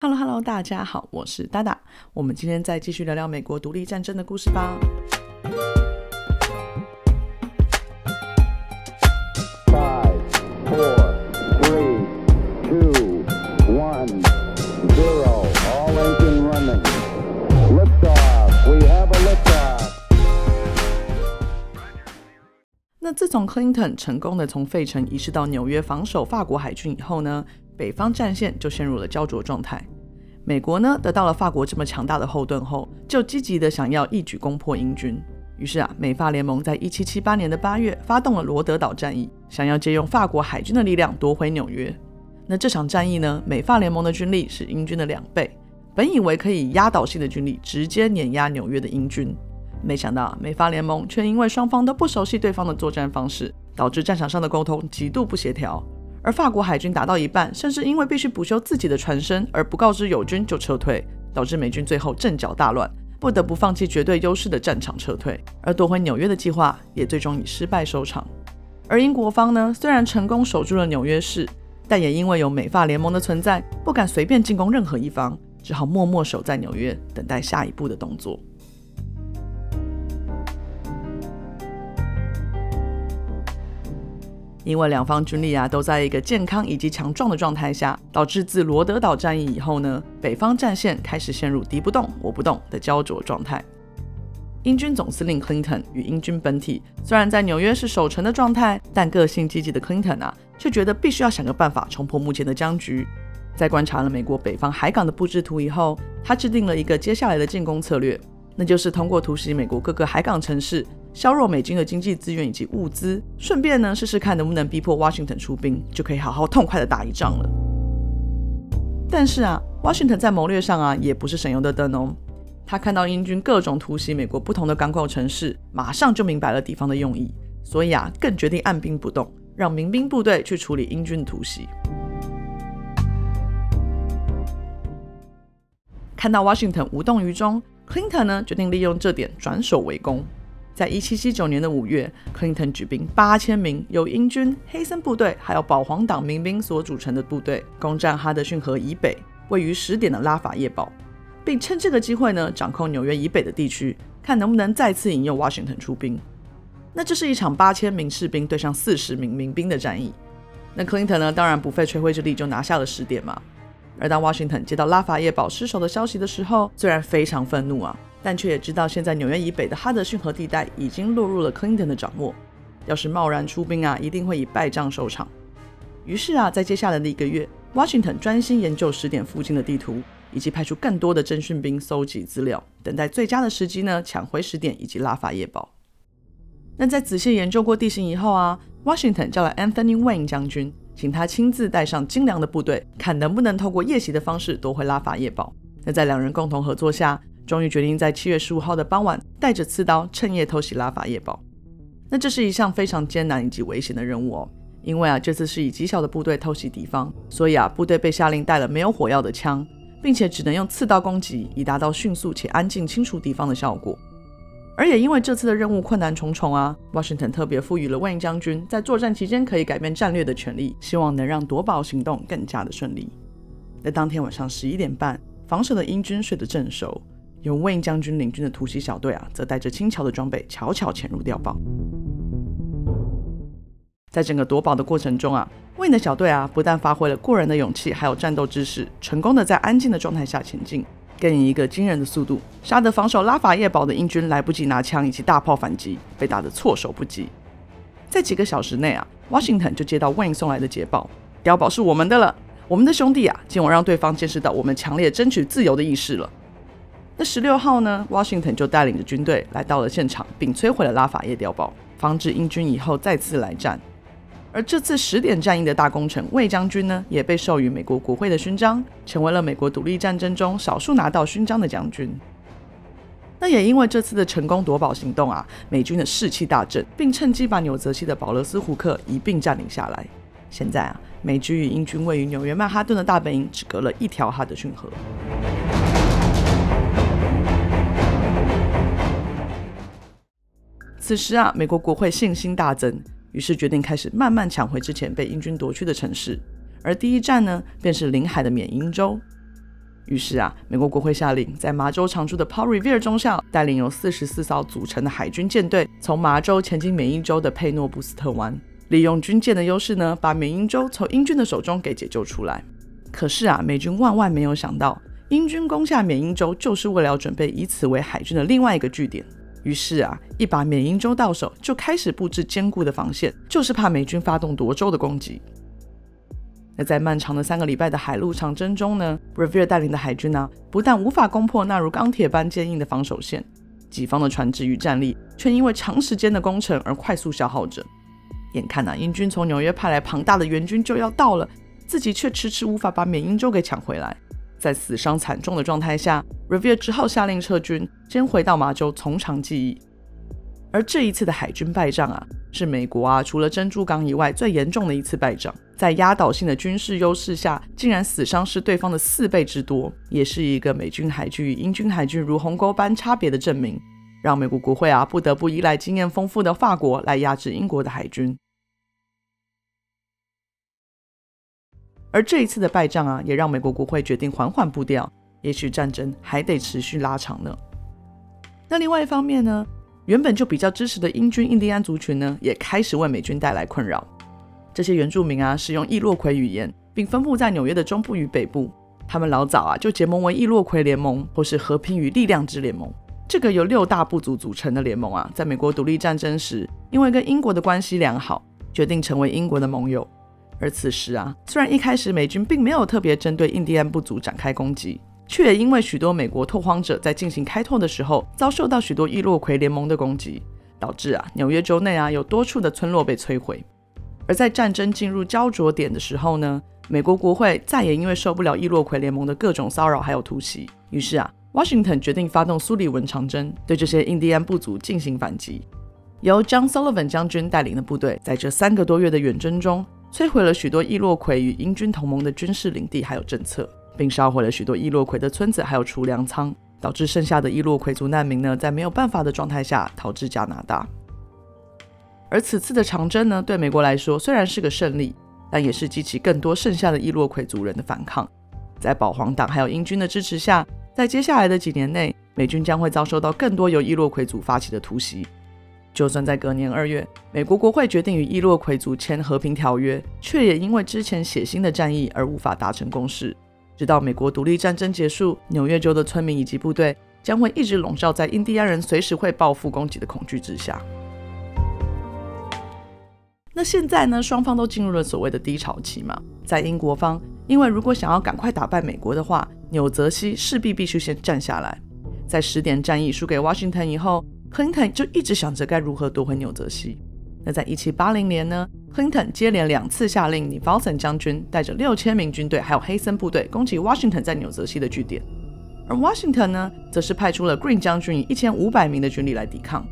Hello Hello，大家好，我是达达。我们今天再继续聊聊美国独立战争的故事吧。Five, four, three, two, one, zero. All engine running. Liftoff. We have a. 那自从 Clinton 成功的从费城移师到纽约防守法国海军以后呢，北方战线就陷入了焦灼状态。美国呢得到了法国这么强大的后盾后，就积极的想要一举攻破英军。于是啊，美法联盟在一七七八年的八月发动了罗德岛战役，想要借用法国海军的力量夺回纽约。那这场战役呢，美法联盟的军力是英军的两倍，本以为可以压倒性的军力直接碾压纽约的英军，没想到美法联盟却因为双方都不熟悉对方的作战方式，导致战场上的沟通极度不协调。而法国海军打到一半，甚至因为必须补修自己的船身而不告知友军就撤退，导致美军最后阵脚大乱，不得不放弃绝对优势的战场撤退，而夺回纽约的计划也最终以失败收场。而英国方呢，虽然成功守住了纽约市，但也因为有美法联盟的存在，不敢随便进攻任何一方，只好默默守在纽约，等待下一步的动作。因为两方军力啊都在一个健康以及强壮的状态下，导致自罗德岛战役以后呢，北方战线开始陷入敌不动我不动的焦灼状态。英军总司令 Clinton 与英军本体虽然在纽约是守城的状态，但个性积极的 Clinton 啊，却觉得必须要想个办法冲破目前的僵局。在观察了美国北方海港的布置图以后，他制定了一个接下来的进攻策略，那就是通过突袭美国各个海港城市。削弱美军的经济资源以及物资，顺便呢试试看能不能逼迫 Washington 出兵，就可以好好痛快的打一仗了。但是啊，Washington 在谋略上啊也不是省油的灯哦。他看到英军各种突袭美国不同的港口城市，马上就明白了敌方的用意，所以啊更决定按兵不动，让民兵部队去处理英军的突袭。看到 Washington 无动于衷，Clinton 呢决定利用这点转守为攻。在一七七九年的五月，Clinton 举兵八千名由英军、黑森部队还有保皇党民兵所组成的部队，攻占哈德逊河以北位于十点的拉法叶堡，并趁这个机会呢，掌控纽约以北的地区，看能不能再次引诱 Washington 出兵。那这是一场八千名士兵对上四十名民兵的战役。那 Clinton 呢，当然不费吹灰之力就拿下了十点嘛。而当 Washington 接到拉法叶堡失守的消息的时候，虽然非常愤怒啊。但却也知道，现在纽约以北的哈德逊河地带已经落入了 Clinton 的掌握。要是贸然出兵啊，一定会以败仗收场。于是啊，在接下来的一个月，Washington 专心研究十点附近的地图，以及派出更多的侦讯兵搜集资料，等待最佳的时机呢，抢回十点以及拉法叶堡。那在仔细研究过地形以后啊，Washington 叫了 Anthony Wayne 将军，请他亲自带上精良的部队，看能不能透过夜袭的方式夺回拉法叶堡。那在两人共同合作下，终于决定在七月十五号的傍晚，带着刺刀趁夜偷袭拉法叶堡。那这是一项非常艰难以及危险的任务哦，因为啊，这次是以极小的部队偷袭敌方，所以啊，部队被下令带了没有火药的枪，并且只能用刺刀攻击，以达到迅速且安静清除敌方的效果。而也因为这次的任务困难重重啊，Washington 特别赋予了 Wayne 将军在作战期间可以改变战略的权利，希望能让夺宝行动更加的顺利。在当天晚上十一点半，防守的英军睡得正熟。由 Wayne 将军领军的突袭小队啊，则带着轻巧的装备，悄悄潜入碉堡。在整个夺宝的过程中啊，Wayne 的小队啊，不但发挥了过人的勇气，还有战斗知识，成功的在安静的状态下前进，更以一个惊人的速度，杀得防守拉法叶堡的英军来不及拿枪以及大炮反击，被打得措手不及。在几个小时内啊，Washington 就接到 Wayne 送来的捷报：碉堡是我们的了，我们的兄弟啊，今晚让对方见识到我们强烈争取自由的意识了。那十六号呢？Washington 就带领着军队来到了现场，并摧毁了拉法叶碉堡，防止英军以后再次来战。而这次十点战役的大功臣魏将军呢，也被授予美国国会的勋章，成为了美国独立战争中少数拿到勋章的将军。那也因为这次的成功夺宝行动啊，美军的士气大振，并趁机把纽泽西的保勒斯胡克一并占领下来。现在啊，美军与英军位于纽约曼哈顿的大本营只隔了一条哈德逊河。此时啊，美国国会信心大增，于是决定开始慢慢抢回之前被英军夺去的城市。而第一站呢，便是临海的缅因州。于是啊，美国国会下令，在麻州常驻的 Paul Revere 中校带领由四十四艘组成的海军舰队，从麻州前进缅因州的佩诺布斯特湾，利用军舰的优势呢，把缅因州从英军的手中给解救出来。可是啊，美军万万没有想到，英军攻下缅因州就是为了要准备以此为海军的另外一个据点。于是啊，一把缅因州到手，就开始布置坚固的防线，就是怕美军发动夺州的攻击。那在漫长的三个礼拜的海陆长征中呢，Revere 带领的海军呢，不但无法攻破那如钢铁般坚硬的防守线，己方的船只与战力却因为长时间的攻城而快速消耗着。眼看呐，英军从纽约派来庞大的援军就要到了，自己却迟迟无法把缅因州给抢回来。在死伤惨重的状态下，Revere 只好下令撤军，先回到马州从长计议。而这一次的海军败仗啊，是美国啊除了珍珠港以外最严重的一次败仗。在压倒性的军事优势下，竟然死伤是对方的四倍之多，也是一个美军海军与英军海军如鸿沟般差别的证明，让美国国会啊不得不依赖经验丰富的法国来压制英国的海军。而这一次的败仗啊，也让美国国会决定缓缓步调，也许战争还得持续拉长呢。那另外一方面呢，原本就比较支持的英军印第安族群呢，也开始为美军带来困扰。这些原住民啊，使用易洛魁语言，并分布在纽约的中部与北部。他们老早啊就结盟为易洛魁联盟，或是和平与力量之联盟。这个由六大部族组成的联盟啊，在美国独立战争时，因为跟英国的关系良好，决定成为英国的盟友。而此时啊，虽然一开始美军并没有特别针对印第安部族展开攻击，却也因为许多美国拓荒者在进行开拓的时候，遭受到许多易洛魁联盟的攻击，导致啊纽约州内啊有多处的村落被摧毁。而在战争进入焦灼点的时候呢，美国国会再也因为受不了易洛魁联盟的各种骚扰还有突袭，于是啊，Washington 决定发动苏里文长征，对这些印第安部族进行反击。由 John Sullivan 将军带领的部队，在这三个多月的远征中，摧毁了许多易洛魁与英军同盟的军事领地还有政策，并烧毁了许多易洛魁的村子还有储粮仓，导致剩下的易洛魁族难民呢，在没有办法的状态下逃至加拿大。而此次的长征呢，对美国来说虽然是个胜利，但也是激起更多剩下的伊洛魁族人的反抗。在保皇党还有英军的支持下，在接下来的几年内，美军将会遭受到更多由伊洛魁族发起的突袭。就算在隔年二月，美国国会决定与伊洛魁族签和平条约，却也因为之前血腥的战役而无法达成共识。直到美国独立战争结束，纽约州的村民以及部队将会一直笼罩在印第安人随时会报复攻击的恐惧之下。那现在呢？双方都进入了所谓的低潮期嘛。在英国方，因为如果想要赶快打败美国的话，纽泽西势必必须先站下来。在十点战役输给 Washington 以后，Clinton 就一直想着该如何夺回纽泽西。那在一七八零年呢，Clinton 接连两次下令 n 保森将军带着六千名军队，还有黑森部队攻击 Washington 在纽泽西的据点，而 Washington 呢，则是派出了 Green 将军以一千五百名的军力来抵抗。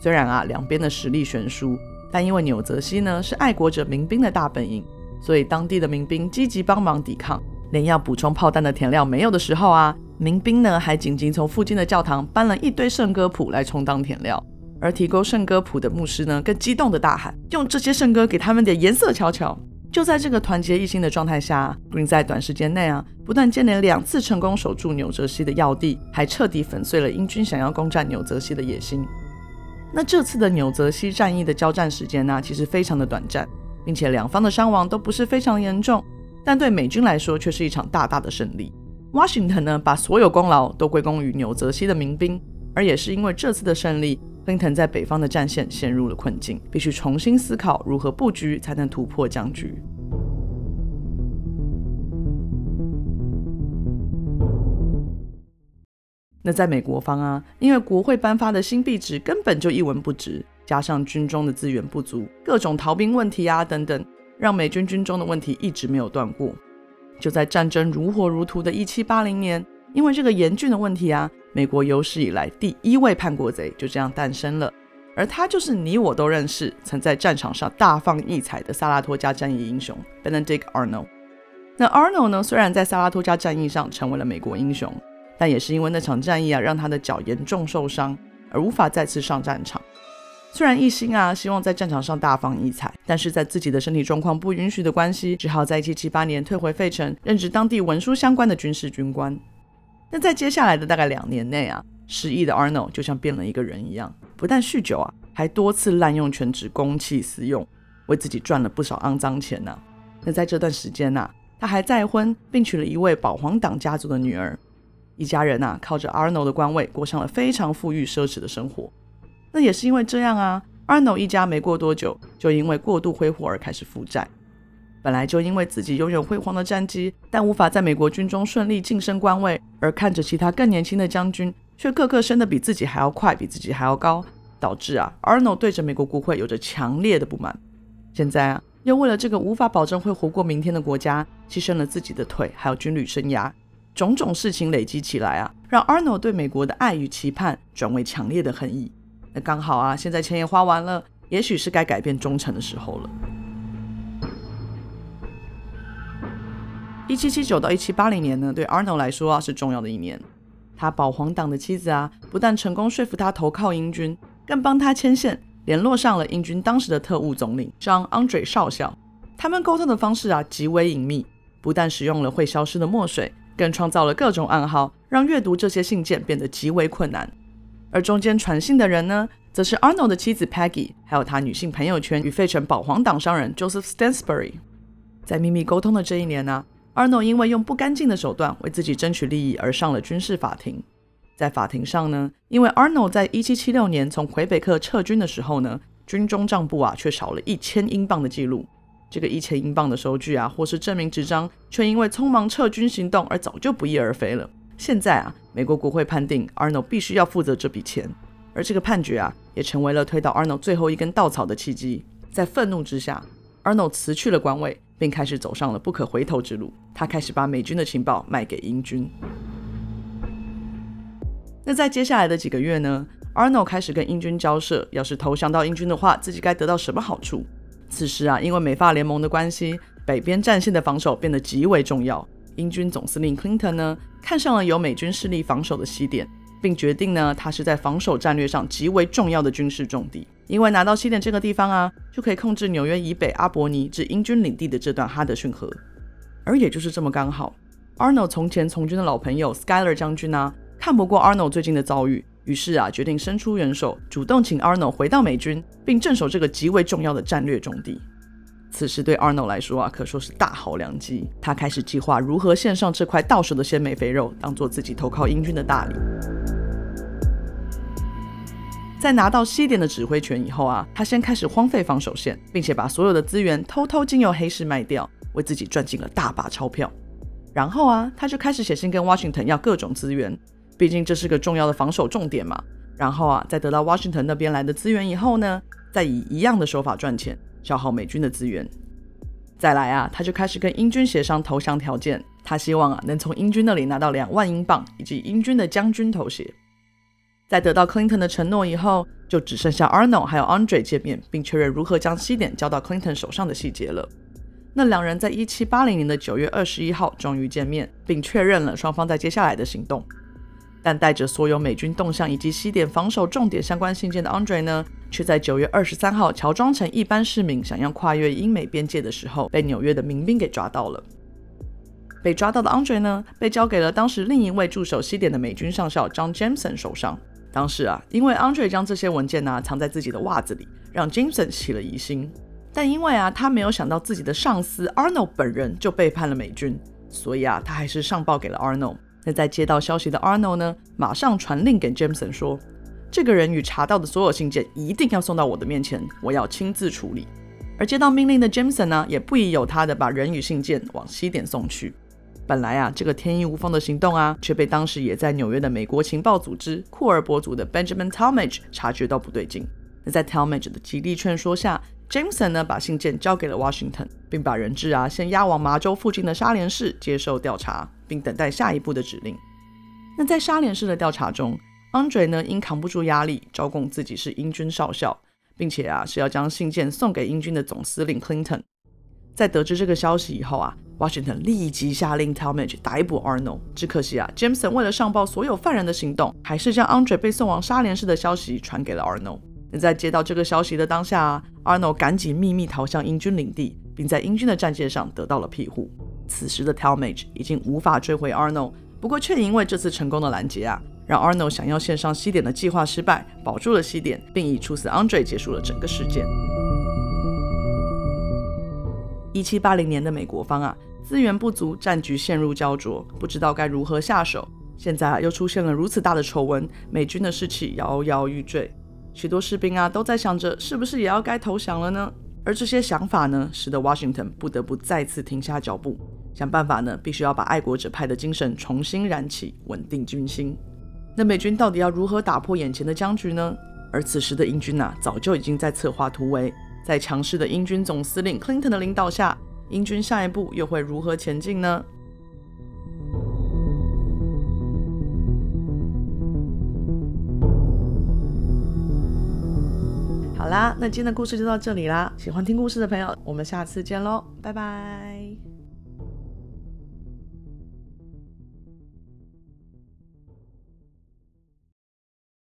虽然啊，两边的实力悬殊。但因为纽泽西呢是爱国者民兵的大本营，所以当地的民兵积极帮忙抵抗。连要补充炮弹的填料没有的时候啊，民兵呢还紧急从附近的教堂搬了一堆圣歌谱来充当填料。而提供圣歌谱的牧师呢更激动的大喊：“用这些圣歌给他们点颜色瞧瞧！”就在这个团结一心的状态下，Green 在短时间内啊不但接连两次成功守住纽泽西的要地，还彻底粉碎了英军想要攻占纽泽西的野心。那这次的纽泽西战役的交战时间呢，其实非常的短暂，并且两方的伤亡都不是非常严重，但对美军来说却是一场大大的胜利。Washington 呢，把所有功劳都归功于纽泽西的民兵，而也是因为这次的胜利，Clinton 在北方的战线陷入了困境，必须重新思考如何布局才能突破僵局。那在美国方啊，因为国会颁发的新币值根本就一文不值，加上军中的资源不足，各种逃兵问题啊等等，让美军军中的问题一直没有断过。就在战争如火如荼的1780年，因为这个严峻的问题啊，美国有史以来第一位叛国贼就这样诞生了，而他就是你我都认识，曾在战场上大放异彩的萨拉托加战役英雄 Benedict Arnold。那 Arnold 呢，虽然在萨拉托加战役上成为了美国英雄。但也是因为那场战役啊，让他的脚严重受伤，而无法再次上战场。虽然一心啊希望在战场上大放异彩，但是在自己的身体状况不允许的关系，只好在1778年退回费城，任职当地文书相关的军事军官。那在接下来的大概两年内啊，失忆的 Arnold 就像变了一个人一样，不但酗酒啊，还多次滥用全职公器私用，为自己赚了不少肮脏钱呢。那在这段时间呐，他还再婚，并娶了一位保皇党家族的女儿，一家人呐靠着 Arnold 的官位，过上了非常富裕奢侈的生活。那也是因为这样啊，Arnold 一家没过多久就因为过度挥霍而开始负债。本来就因为自己拥有辉煌的战绩，但无法在美国军中顺利晋升官位，而看着其他更年轻的将军却个个升得比自己还要快，比自己还要高，导致啊，Arnold 对着美国国会有着强烈的不满。现在啊，又为了这个无法保证会活过明天的国家，牺牲了自己的腿，还有军旅生涯，种种事情累积起来啊，让 Arnold 对美国的爱与期盼转为强烈的恨意。刚好啊，现在钱也花完了，也许是该改变忠诚的时候了。一七七九到一七八零年呢，对 Arnold 来说啊是重要的一年。他保皇党的妻子啊，不但成功说服他投靠英军，更帮他牵线联络上了英军当时的特务总领 John Andre 少校。他们沟通的方式啊极为隐秘，不但使用了会消失的墨水，更创造了各种暗号，让阅读这些信件变得极为困难。而中间传信的人呢，则是 Arnold 的妻子 Peggy，还有他女性朋友圈与费城保皇党商人 Joseph Stansbury。在秘密沟通的这一年呢。Arnold 因为用不干净的手段为自己争取利益而上了军事法庭。在法庭上呢，因为 Arnold 在一七七六年从魁北克撤军的时候呢，军中账簿啊却少了一千英镑的记录。这个一千英镑的收据啊，或是证明纸张，却因为匆忙撤军行动而早就不翼而飞了。现在啊，美国国会判定 Arnold 必须要负责这笔钱，而这个判决啊，也成为了推倒 Arnold 最后一根稻草的契机。在愤怒之下，Arnold 辞去了官位。并开始走上了不可回头之路。他开始把美军的情报卖给英军。那在接下来的几个月呢？Arnold 开始跟英军交涉，要是投降到英军的话，自己该得到什么好处？此时啊，因为美法联盟的关系，北边战线的防守变得极为重要。英军总司令 Clinton 呢，看上了有美军势力防守的西点，并决定呢，它是在防守战略上极为重要的军事重地。因为拿到西点这个地方啊，就可以控制纽约以北阿伯尼至英军领地的这段哈德逊河。而也就是这么刚好，Arnold 从前从军的老朋友 Skyler 将军啊，看不过 Arnold 最近的遭遇，于是啊，决定伸出援手，主动请 Arnold 回到美军，并镇守这个极为重要的战略重地。此时对 Arnold 来说啊，可说是大好良机。他开始计划如何献上这块到手的鲜美肥肉，当做自己投靠英军的大礼。在拿到西点的指挥权以后啊，他先开始荒废防守线，并且把所有的资源偷偷经由黑市卖掉，为自己赚进了大把钞票。然后啊，他就开始写信跟 Washington 要各种资源，毕竟这是个重要的防守重点嘛。然后啊，在得到 Washington 那边来的资源以后呢，再以一样的手法赚钱，消耗美军的资源。再来啊，他就开始跟英军协商投降条件，他希望啊能从英军那里拿到两万英镑以及英军的将军头衔。在得到 Clinton 的承诺以后，就只剩下 Arnold 还有 Andre 见面，并确认如何将西点交到 Clinton 手上的细节了。那两人在一七八零年的九月二十一号终于见面，并确认了双方在接下来的行动。但带着所有美军动向以及西点防守重点相关信件的 Andre 呢，却在九月二十三号乔装成一般市民，想要跨越英美边界的时候，被纽约的民兵给抓到了。被抓到的 Andre 呢，被交给了当时另一位驻守西点的美军上校 John Jameson 手上。当时啊，因为 Andre 将这些文件呢藏在自己的袜子里，让 Jameson 起了疑心。但因为啊，他没有想到自己的上司 Arnold 本人就背叛了美军，所以啊，他还是上报给了 Arnold。那在接到消息的 Arnold 呢，马上传令给 Jameson 说，这个人与查到的所有信件一定要送到我的面前，我要亲自处理。而接到命令的 Jameson 呢，也不疑有他的把人与信件往西点送去。本来啊，这个天衣无缝的行动啊，却被当时也在纽约的美国情报组织库尔伯族的 Benjamin Talmage 察觉到不对劲。那在 Talmage 的极力劝说下，Jameson 呢把信件交给了 Washington，并把人质啊先押往麻州附近的沙连市接受调查，并等待下一步的指令。那在沙连市的调查中，Andre 呢因扛不住压力，招供自己是英军少校，并且啊是要将信件送给英军的总司令 Clinton。在得知这个消息以后啊。Washington 立即下令 Talmage 逮捕 Arnold。只可惜啊，Jameson 为了上报所有犯人的行动，还是将 Andre 被送往沙连市的消息传给了 Arnold。那在接到这个消息的当下，Arnold 赶紧秘密逃向英军领地，并在英军的战舰上得到了庇护。此时的 Talmage 已经无法追回 Arnold，不过却因为这次成功的拦截啊，让 Arnold 想要献上西点的计划失败，保住了西点，并以处死 Andre 结束了整个事件。一七八零年的美国方啊，资源不足，战局陷入焦灼，不知道该如何下手。现在啊，又出现了如此大的丑闻，美军的士气摇摇欲坠。许多士兵啊都在想着，是不是也要该投降了呢？而这些想法呢，使得 Washington 不得不再次停下脚步，想办法呢，必须要把爱国者派的精神重新燃起，稳定军心。那美军到底要如何打破眼前的僵局呢？而此时的英军呐，早就已经在策划突围，在强势的英军总司令 Clinton 的领导下，英军下一步又会如何前进呢？好啦，那今天的故事就到这里啦。喜欢听故事的朋友，我们下次见喽，拜拜。